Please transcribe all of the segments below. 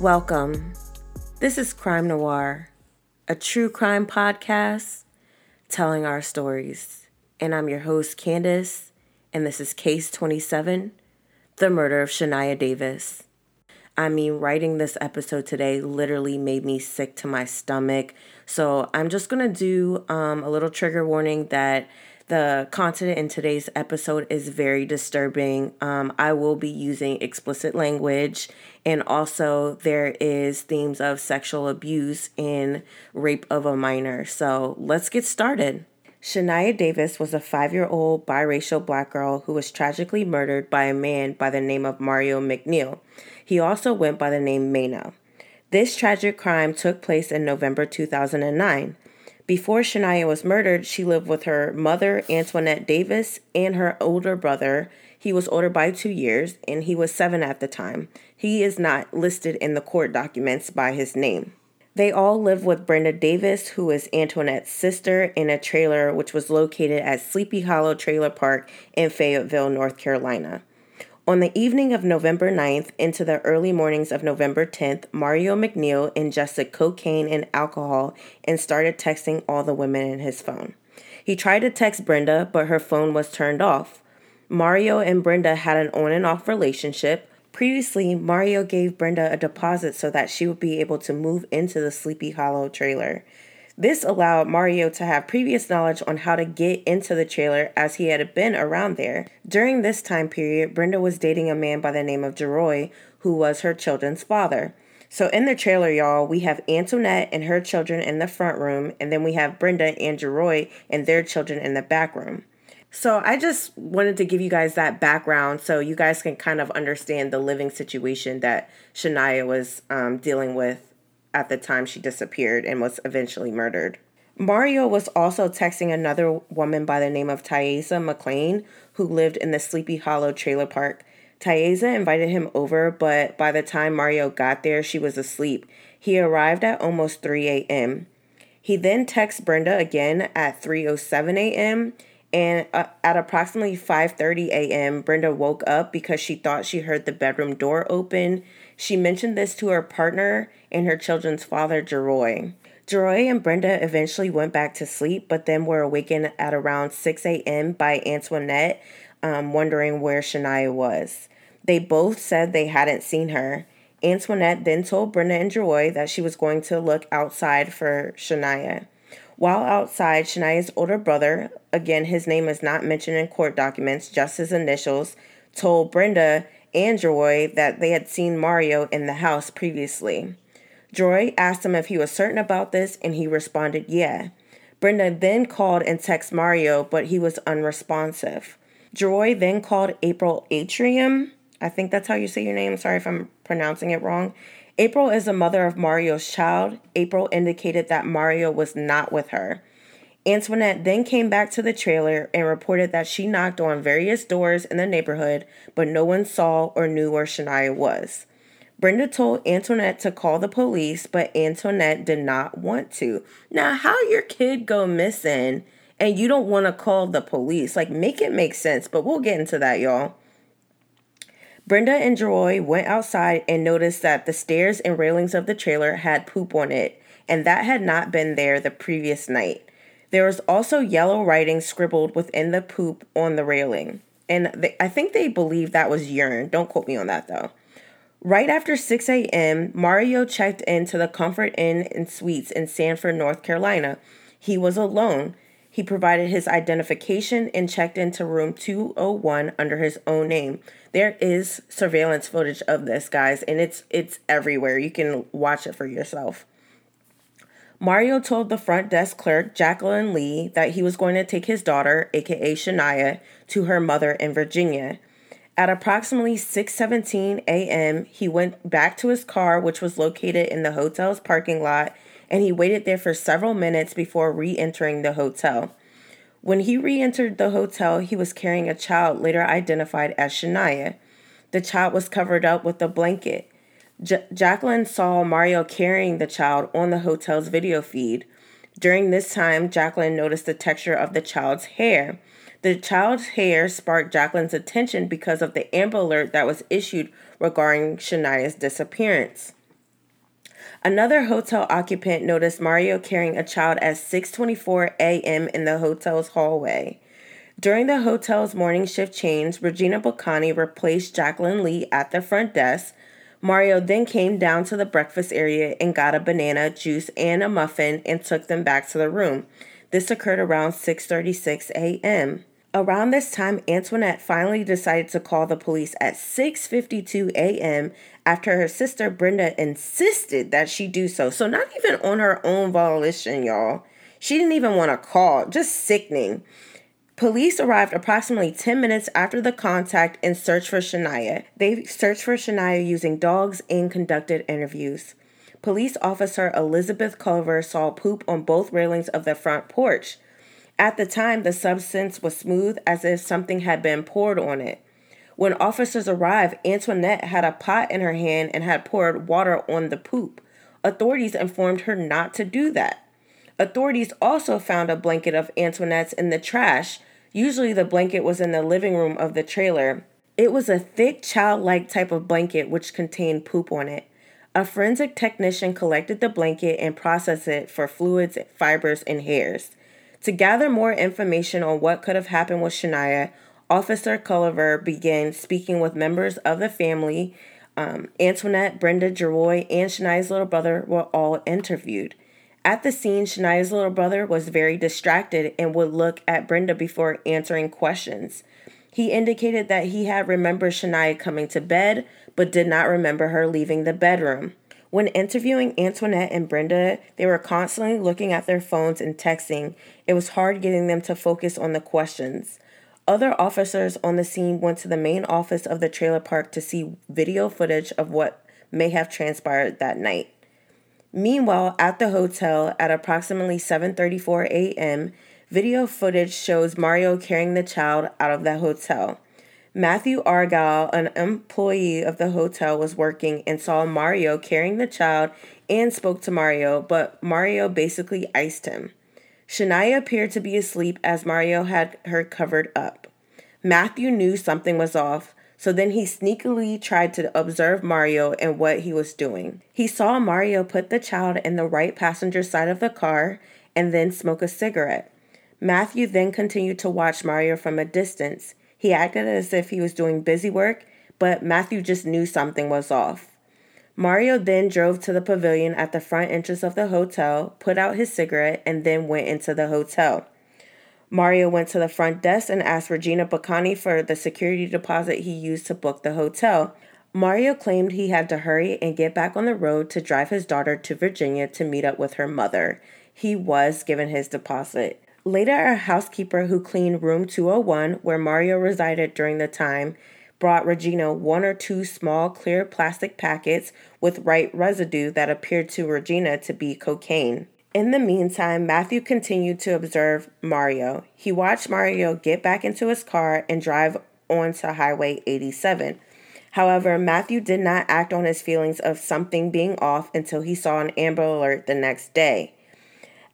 Welcome. This is Crime Noir, a true crime podcast telling our stories. And I'm your host, Candace, and this is Case 27 The Murder of Shania Davis. I mean, writing this episode today literally made me sick to my stomach. So I'm just going to do um, a little trigger warning that the content in today's episode is very disturbing. Um, I will be using explicit language, and also there is themes of sexual abuse and rape of a minor. So let's get started. Shania Davis was a five year old biracial black girl who was tragically murdered by a man by the name of Mario McNeil. He also went by the name Mano. This tragic crime took place in November 2009. Before Shania was murdered, she lived with her mother, Antoinette Davis, and her older brother. He was older by two years, and he was seven at the time. He is not listed in the court documents by his name. They all live with Brenda Davis, who is Antoinette's sister, in a trailer which was located at Sleepy Hollow Trailer Park in Fayetteville, North Carolina. On the evening of November 9th into the early mornings of November 10th, Mario McNeil ingested cocaine and alcohol and started texting all the women in his phone. He tried to text Brenda, but her phone was turned off. Mario and Brenda had an on and off relationship. Previously, Mario gave Brenda a deposit so that she would be able to move into the Sleepy Hollow trailer. This allowed Mario to have previous knowledge on how to get into the trailer as he had been around there. During this time period, Brenda was dating a man by the name of Jeroy, who was her children's father. So in the trailer, y'all, we have Antoinette and her children in the front room, and then we have Brenda and Jeroy and their children in the back room. So I just wanted to give you guys that background so you guys can kind of understand the living situation that Shania was um, dealing with at the time she disappeared and was eventually murdered. Mario was also texting another woman by the name of Tyesa McLean, who lived in the Sleepy Hollow trailer park. Tyesa invited him over, but by the time Mario got there, she was asleep. He arrived at almost 3 a.m. He then texts Brenda again at 3:07 a.m. and uh, at approximately 5:30 a.m. Brenda woke up because she thought she heard the bedroom door open. She mentioned this to her partner and her children's father, Jeroy. Jeroy and Brenda eventually went back to sleep, but then were awakened at around 6 a.m. by Antoinette, um, wondering where Shania was. They both said they hadn't seen her. Antoinette then told Brenda and Jeroy that she was going to look outside for Shania. While outside, Shania's older brother, again, his name is not mentioned in court documents, just his initials, told Brenda and Jeroy that they had seen Mario in the house previously. Joy asked him if he was certain about this, and he responded, yeah. Brenda then called and texted Mario, but he was unresponsive. Joy then called April Atrium. I think that's how you say your name. Sorry if I'm pronouncing it wrong. April is the mother of Mario's child. April indicated that Mario was not with her. Antoinette then came back to the trailer and reported that she knocked on various doors in the neighborhood, but no one saw or knew where Shania was. Brenda told Antoinette to call the police, but Antoinette did not want to. Now, how your kid go missing and you don't want to call the police? Like, make it make sense, but we'll get into that, y'all. Brenda and Joy went outside and noticed that the stairs and railings of the trailer had poop on it, and that had not been there the previous night. There was also yellow writing scribbled within the poop on the railing, and they, I think they believe that was urine. Don't quote me on that though. Right after 6 a.m., Mario checked into the Comfort Inn and Suites in Sanford, North Carolina. He was alone. He provided his identification and checked into room 201 under his own name. There is surveillance footage of this, guys, and it's it's everywhere. You can watch it for yourself. Mario told the front desk clerk, Jacqueline Lee, that he was going to take his daughter, aka Shania, to her mother in Virginia. At approximately 6:17 a.m., he went back to his car which was located in the hotel's parking lot and he waited there for several minutes before re-entering the hotel. When he re-entered the hotel, he was carrying a child later identified as Shania. The child was covered up with a blanket. Jacqueline saw Mario carrying the child on the hotel's video feed. During this time, Jacqueline noticed the texture of the child's hair. The child's hair sparked Jacqueline's attention because of the Amber Alert that was issued regarding Shania's disappearance. Another hotel occupant noticed Mario carrying a child at 6:24 a.m. in the hotel's hallway. During the hotel's morning shift change, Regina Boccani replaced Jacqueline Lee at the front desk. Mario then came down to the breakfast area and got a banana, juice, and a muffin and took them back to the room. This occurred around 6:36 a.m. Around this time, Antoinette finally decided to call the police at 6:52 a.m. after her sister Brenda insisted that she do so. So not even on her own volition, y'all. She didn't even want to call. Just sickening. Police arrived approximately 10 minutes after the contact and searched for Shania. They searched for Shania using dogs and conducted interviews. Police officer Elizabeth Culver saw poop on both railings of the front porch. At the time, the substance was smooth as if something had been poured on it. When officers arrived, Antoinette had a pot in her hand and had poured water on the poop. Authorities informed her not to do that. Authorities also found a blanket of Antoinette's in the trash. Usually, the blanket was in the living room of the trailer. It was a thick, childlike type of blanket which contained poop on it. A forensic technician collected the blanket and processed it for fluids, fibers, and hairs. To gather more information on what could have happened with Shania, Officer Culver began speaking with members of the family. Um, Antoinette, Brenda, Jeroy, and Shania's little brother were all interviewed. At the scene, Shania's little brother was very distracted and would look at Brenda before answering questions. He indicated that he had remembered Shania coming to bed, but did not remember her leaving the bedroom. When interviewing Antoinette and Brenda, they were constantly looking at their phones and texting. It was hard getting them to focus on the questions. Other officers on the scene went to the main office of the trailer park to see video footage of what may have transpired that night. Meanwhile, at the hotel at approximately 7:34 a.m., video footage shows Mario carrying the child out of the hotel. Matthew Argyle, an employee of the hotel, was working and saw Mario carrying the child and spoke to Mario, but Mario basically iced him. Shania appeared to be asleep as Mario had her covered up. Matthew knew something was off, so then he sneakily tried to observe Mario and what he was doing. He saw Mario put the child in the right passenger side of the car and then smoke a cigarette. Matthew then continued to watch Mario from a distance. He acted as if he was doing busy work, but Matthew just knew something was off. Mario then drove to the pavilion at the front entrance of the hotel, put out his cigarette, and then went into the hotel. Mario went to the front desk and asked Regina Boccani for the security deposit he used to book the hotel. Mario claimed he had to hurry and get back on the road to drive his daughter to Virginia to meet up with her mother. He was given his deposit. Later, a housekeeper who cleaned room 201, where Mario resided during the time, brought Regina one or two small clear plastic packets with white residue that appeared to Regina to be cocaine. In the meantime, Matthew continued to observe Mario. He watched Mario get back into his car and drive onto Highway 87. However, Matthew did not act on his feelings of something being off until he saw an Amber Alert the next day.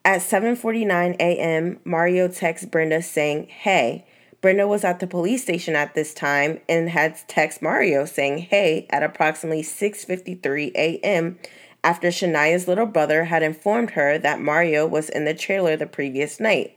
At 7:49 a.m., Mario texts Brenda saying, "Hey." Brenda was at the police station at this time and had text Mario saying, "Hey" at approximately 6:53 a.m. after Shania's little brother had informed her that Mario was in the trailer the previous night.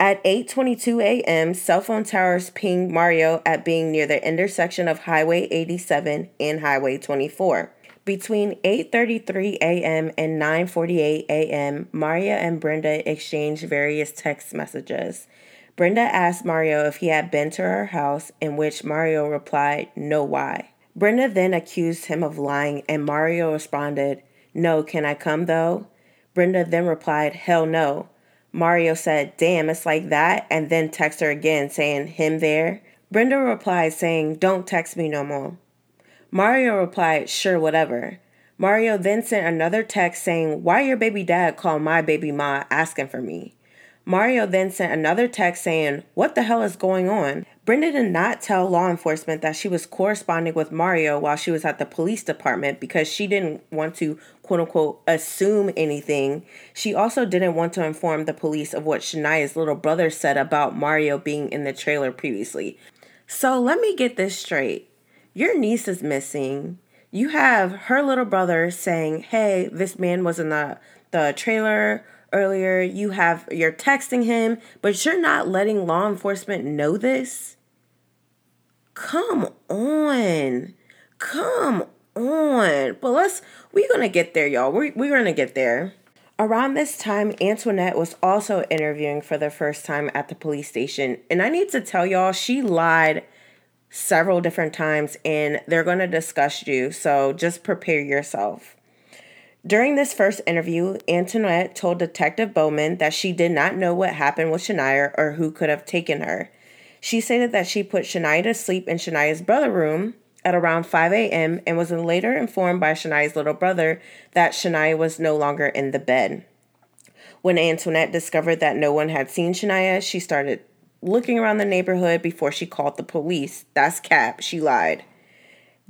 At 8:22 a.m., cell phone towers pinged Mario at being near the intersection of Highway 87 and Highway 24. Between 8:33 a.m. and 9:48 a.m., Mario and Brenda exchanged various text messages. Brenda asked Mario if he had been to her house, in which Mario replied, "No, why?" Brenda then accused him of lying, and Mario responded, "No, can I come though?" Brenda then replied, "Hell no." Mario said, "Damn, it's like that," and then text her again saying, "Him there?" Brenda replied saying, "Don't text me no more." Mario replied, Sure, whatever. Mario then sent another text saying, Why your baby dad call my baby ma asking for me? Mario then sent another text saying, What the hell is going on? Brenda did not tell law enforcement that she was corresponding with Mario while she was at the police department because she didn't want to, quote unquote, assume anything. She also didn't want to inform the police of what Shania's little brother said about Mario being in the trailer previously. So let me get this straight. Your niece is missing. You have her little brother saying, "Hey, this man was in the the trailer earlier. You have you're texting him, but you're not letting law enforcement know this." Come on. Come on. But let's we're going to get there, y'all. We're, we're going to get there. Around this time, Antoinette was also interviewing for the first time at the police station. And I need to tell y'all, she lied several different times and they're going to discuss you. So just prepare yourself. During this first interview, Antoinette told Detective Bowman that she did not know what happened with Shania or who could have taken her. She stated that she put Shania to sleep in Shania's brother room at around 5 a.m. and was later informed by Shania's little brother that Shania was no longer in the bed. When Antoinette discovered that no one had seen Shania, she started looking around the neighborhood before she called the police. That's cap, she lied.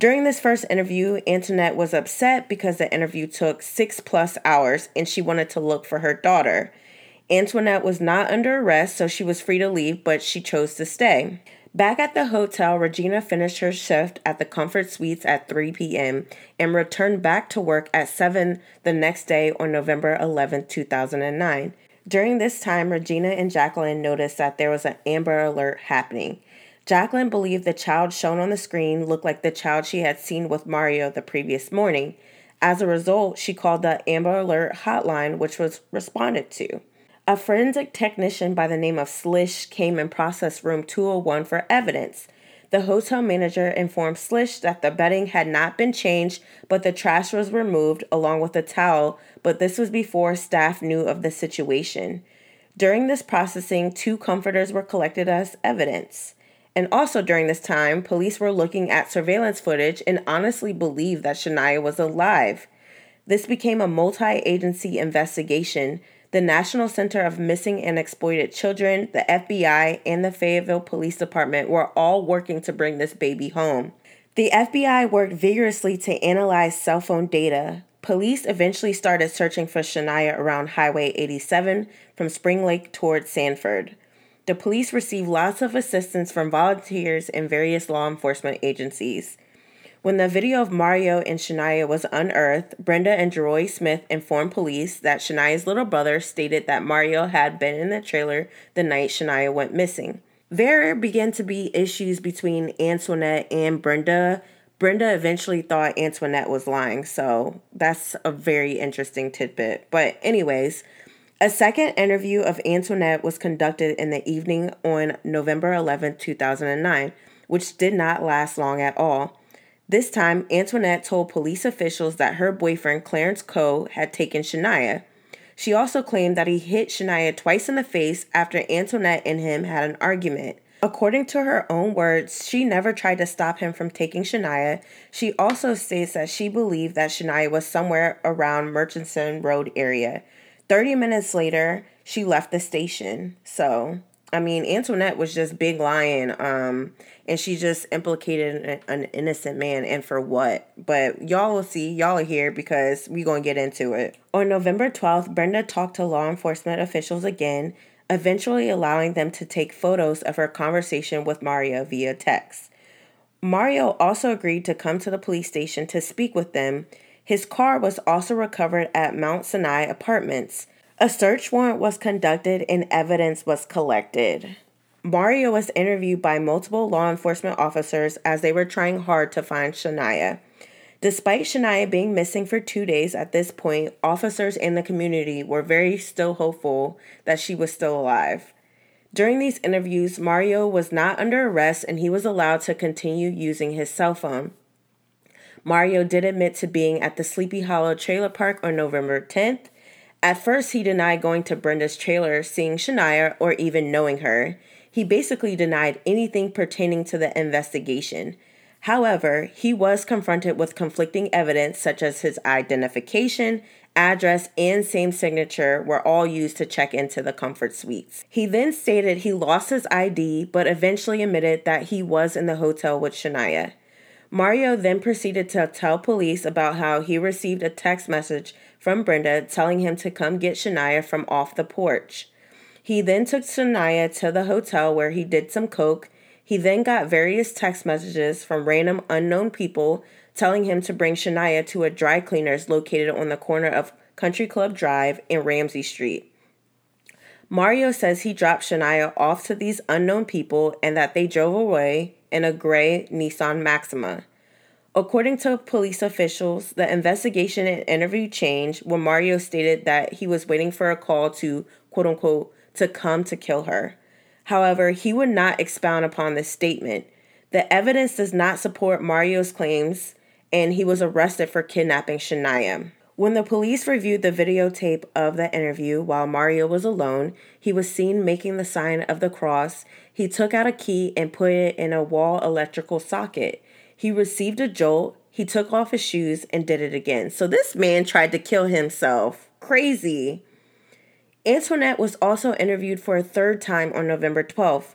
During this first interview, Antoinette was upset because the interview took six plus hours and she wanted to look for her daughter. Antoinette was not under arrest, so she was free to leave, but she chose to stay. Back at the hotel, Regina finished her shift at the Comfort Suites at 3 p.m. and returned back to work at 7 the next day on November 11, 2009. During this time, Regina and Jacqueline noticed that there was an Amber Alert happening. Jacqueline believed the child shown on the screen looked like the child she had seen with Mario the previous morning. As a result, she called the Amber Alert hotline, which was responded to. A forensic technician by the name of Slish came and processed room 201 for evidence. The hotel manager informed Slish that the bedding had not been changed, but the trash was removed along with a towel, but this was before staff knew of the situation. During this processing, two comforters were collected as evidence. And also during this time, police were looking at surveillance footage and honestly believed that Shania was alive. This became a multi agency investigation the National Center of Missing and Exploited Children, the FBI, and the Fayetteville Police Department were all working to bring this baby home. The FBI worked vigorously to analyze cell phone data. Police eventually started searching for Shania around Highway 87 from Spring Lake towards Sanford. The police received lots of assistance from volunteers and various law enforcement agencies. When the video of Mario and Shania was unearthed, Brenda and Jeroy Smith informed police that Shania's little brother stated that Mario had been in the trailer the night Shania went missing. There began to be issues between Antoinette and Brenda. Brenda eventually thought Antoinette was lying, so that's a very interesting tidbit. But, anyways, a second interview of Antoinette was conducted in the evening on November 11, 2009, which did not last long at all. This time, Antoinette told police officials that her boyfriend, Clarence Coe, had taken Shania. She also claimed that he hit Shania twice in the face after Antoinette and him had an argument. According to her own words, she never tried to stop him from taking Shania. She also states that she believed that Shania was somewhere around Murchison Road area. 30 minutes later, she left the station. So, I mean, Antoinette was just big lying. Um, and she just implicated an, innocent man and for what but y'all will see y'all are here because we gonna get into it on november 12th brenda talked to law enforcement officials again eventually allowing them to take photos of her conversation with mario via text mario also agreed to come to the police station to speak with them his car was also recovered at mount sinai apartments a search warrant was conducted and evidence was collected Mario was interviewed by multiple law enforcement officers as they were trying hard to find Shania. Despite Shania being missing for two days at this point, officers in the community were very still hopeful that she was still alive. During these interviews, Mario was not under arrest and he was allowed to continue using his cell phone. Mario did admit to being at the Sleepy Hollow trailer park on November 10th. At first, he denied going to Brenda's trailer, seeing Shania, or even knowing her. He basically denied anything pertaining to the investigation. However, he was confronted with conflicting evidence such as his identification, address, and same signature were all used to check into the comfort suites. He then stated he lost his ID but eventually admitted that he was in the hotel with Shania. Mario then proceeded to tell police about how he received a text message from Brenda telling him to come get Shania from off the porch. He then took Shania to the hotel where he did some coke. He then got various text messages from random unknown people telling him to bring Shania to a dry cleaners located on the corner of Country Club Drive and Ramsey Street. Mario says he dropped Shania off to these unknown people and that they drove away in a gray Nissan Maxima. According to police officials, the investigation and interview changed when Mario stated that he was waiting for a call to, quote unquote, to come to kill her. However, he would not expound upon this statement. The evidence does not support Mario's claims, and he was arrested for kidnapping Shania. When the police reviewed the videotape of the interview while Mario was alone, he was seen making the sign of the cross. He took out a key and put it in a wall electrical socket. He received a jolt. He took off his shoes and did it again. So this man tried to kill himself. Crazy. Antoinette was also interviewed for a third time on November 12th.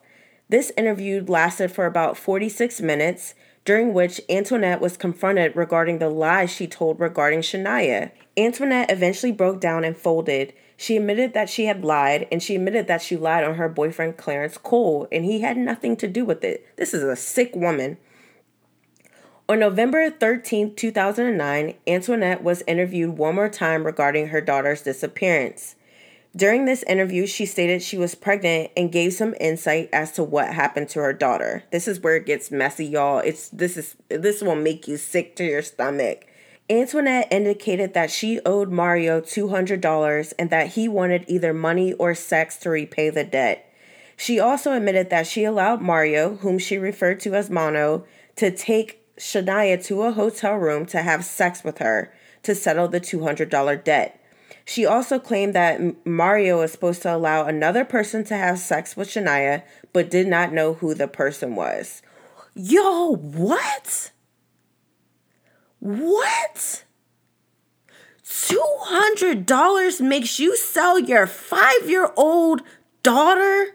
This interview lasted for about 46 minutes during which Antoinette was confronted regarding the lies she told regarding Shania. Antoinette eventually broke down and folded. She admitted that she had lied, and she admitted that she lied on her boyfriend Clarence Cole, and he had nothing to do with it. This is a sick woman. On November 13, 2009, Antoinette was interviewed one more time regarding her daughter's disappearance. During this interview, she stated she was pregnant and gave some insight as to what happened to her daughter. This is where it gets messy, y'all. It's this is this will make you sick to your stomach. Antoinette indicated that she owed Mario $200 and that he wanted either money or sex to repay the debt. She also admitted that she allowed Mario, whom she referred to as Mono, to take Shania to a hotel room to have sex with her to settle the $200 debt. She also claimed that Mario was supposed to allow another person to have sex with Shania, but did not know who the person was. Yo, what? What? $200 makes you sell your five year old daughter?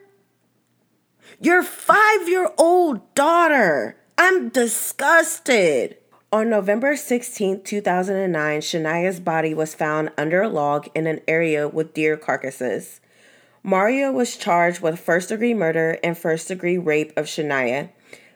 Your five year old daughter. I'm disgusted. On November 16, 2009, Shania's body was found under a log in an area with deer carcasses. Mario was charged with first degree murder and first degree rape of Shania.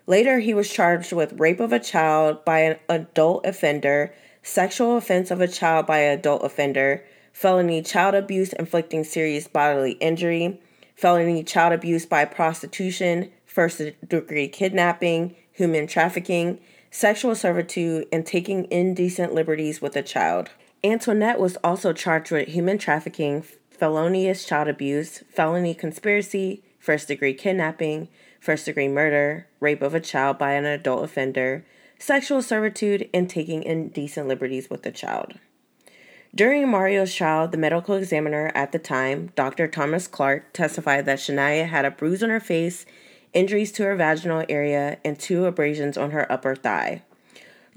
Later, he was charged with rape of a child by an adult offender, sexual offense of a child by an adult offender, felony child abuse inflicting serious bodily injury, felony child abuse by prostitution, first degree kidnapping, human trafficking, sexual servitude, and taking indecent liberties with a child. Antoinette was also charged with human trafficking, felonious child abuse, felony conspiracy, first degree kidnapping, first degree murder, rape of a child by an adult offender, sexual servitude, and taking indecent liberties with a child. During Mario's trial, the medical examiner at the time, Dr. Thomas Clark, testified that Shania had a bruise on her face injuries to her vaginal area, and two abrasions on her upper thigh.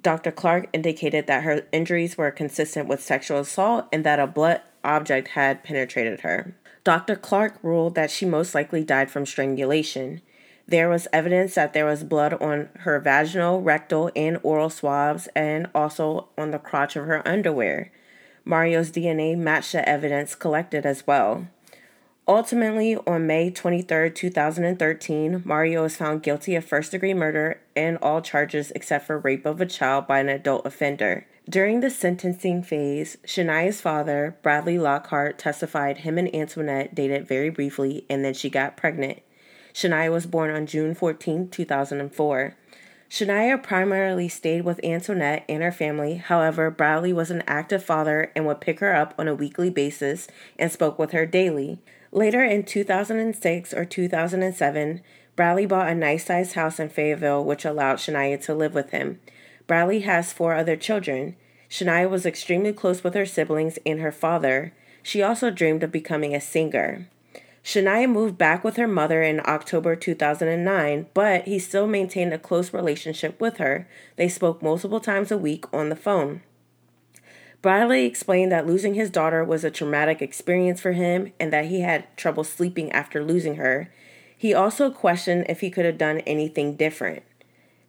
Dr. Clark indicated that her injuries were consistent with sexual assault and that a blunt object had penetrated her. Dr. Clark ruled that she most likely died from strangulation. There was evidence that there was blood on her vaginal, rectal, and oral swabs, and also on the crotch of her underwear. Mario's DNA matched the evidence collected as well. Ultimately, on May 23, 2013, Mario was found guilty of first degree murder and all charges except for rape of a child by an adult offender. During the sentencing phase, Shania's father, Bradley Lockhart, testified him and Antoinette dated very briefly and then she got pregnant. Shania was born on June 14, 2004. Shania primarily stayed with Antoinette and her family. However, Bradley was an active father and would pick her up on a weekly basis and spoke with her daily. Later in 2006 or 2007, Bradley bought a nice sized house in Fayetteville, which allowed Shania to live with him. Bradley has four other children. Shania was extremely close with her siblings and her father. She also dreamed of becoming a singer. Shania moved back with her mother in October 2009, but he still maintained a close relationship with her. They spoke multiple times a week on the phone. Bradley explained that losing his daughter was a traumatic experience for him and that he had trouble sleeping after losing her. He also questioned if he could have done anything different.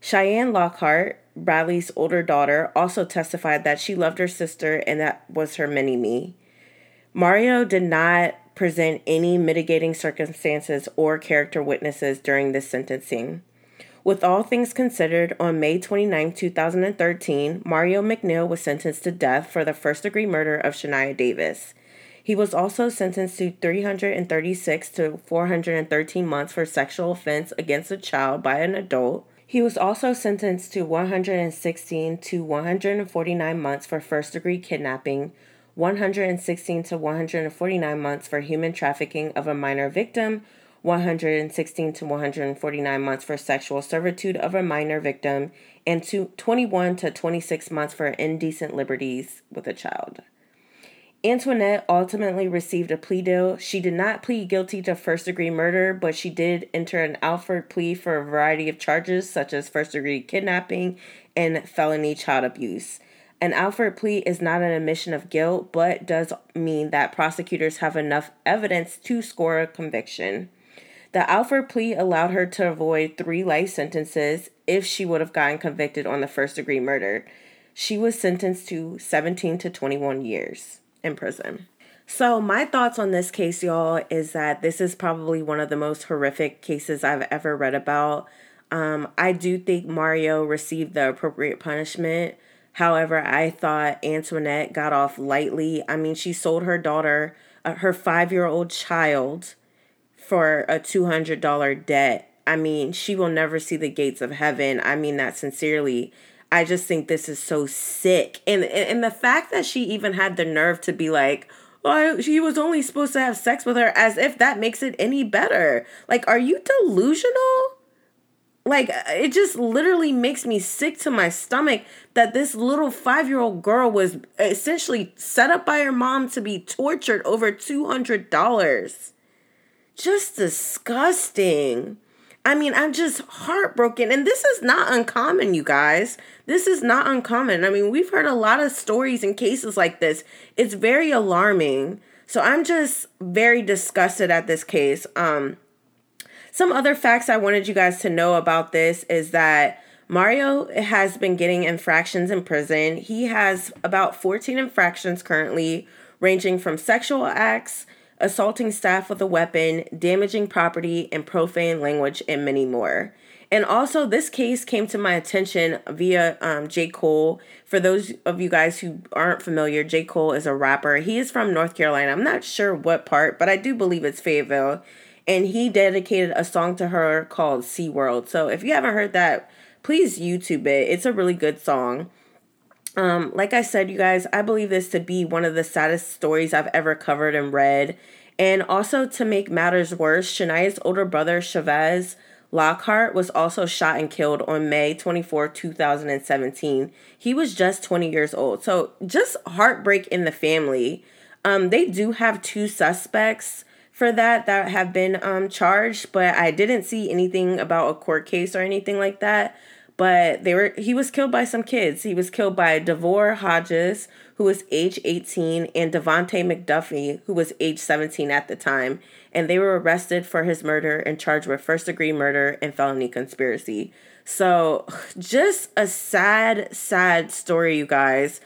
Cheyenne Lockhart, Bradley's older daughter, also testified that she loved her sister and that was her mini me. Mario did not present any mitigating circumstances or character witnesses during this sentencing. With all things considered, on May 29, 2013, Mario McNeil was sentenced to death for the first degree murder of Shania Davis. He was also sentenced to 336 to 413 months for sexual offense against a child by an adult. He was also sentenced to 116 to 149 months for first degree kidnapping, 116 to 149 months for human trafficking of a minor victim, 116 to 149 months for sexual servitude of a minor victim, and to 21 to 26 months for indecent liberties with a child. Antoinette ultimately received a plea deal. She did not plead guilty to first degree murder, but she did enter an Alford plea for a variety of charges, such as first degree kidnapping and felony child abuse. An Alford plea is not an admission of guilt, but does mean that prosecutors have enough evidence to score a conviction. The Alford plea allowed her to avoid three life sentences if she would have gotten convicted on the first degree murder. She was sentenced to 17 to 21 years in prison. So, my thoughts on this case, y'all, is that this is probably one of the most horrific cases I've ever read about. Um, I do think Mario received the appropriate punishment. However, I thought Antoinette got off lightly. I mean, she sold her daughter, uh, her five year old child, for a $200 debt. I mean, she will never see the gates of heaven. I mean that sincerely. I just think this is so sick. And and the fact that she even had the nerve to be like, oh, she was only supposed to have sex with her as if that makes it any better. Like, are you delusional? Like, uh, it just literally makes me sick to my stomach that this little five year old girl was essentially set up by her mom to be tortured over $200 just disgusting. I mean, I'm just heartbroken. And this is not uncommon, you guys. This is not uncommon. I mean, we've heard a lot of stories and cases like this. It's very alarming. So I'm just very disgusted at this case. Um, some other facts I wanted you guys to know about this is that Mario has been getting infractions in prison. He has about 14 infractions currently, ranging from sexual acts assaulting staff with a weapon, damaging property, and profane language, and many more. And also, this case came to my attention via um, J. Cole. For those of you guys who aren't familiar, J. Cole is a rapper. He is from North Carolina. I'm not sure what part, but I do believe it's Fayetteville. And he dedicated a song to her called SeaWorld. So if you haven't heard that, please YouTube it. It's a really good song. Um, like I said, you guys, I believe this to be one of the saddest stories I've ever covered and read. And also, to make matters worse, Shania's older brother, Chavez Lockhart, was also shot and killed on May 24, 2017. He was just 20 years old. So, just heartbreak in the family. Um, they do have two suspects for that that have been um, charged, but I didn't see anything about a court case or anything like that but they were he was killed by some kids. He was killed by Devor Hodges, who was age 18, and Devontae McDuffie, who was age 17 at the time, and they were arrested for his murder and charged with first degree murder and felony conspiracy. So, just a sad, sad story, you guys.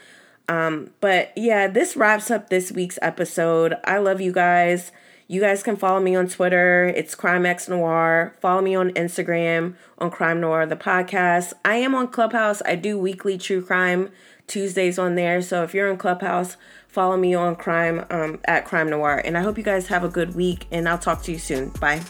Um, but yeah, this wraps up this week's episode. I love you guys. You guys can follow me on Twitter. It's Crime X Noir. Follow me on Instagram on Crime Noir the podcast. I am on Clubhouse. I do weekly true crime Tuesdays on there. So if you're on Clubhouse, follow me on Crime um, at Crime Noir. And I hope you guys have a good week. And I'll talk to you soon. Bye.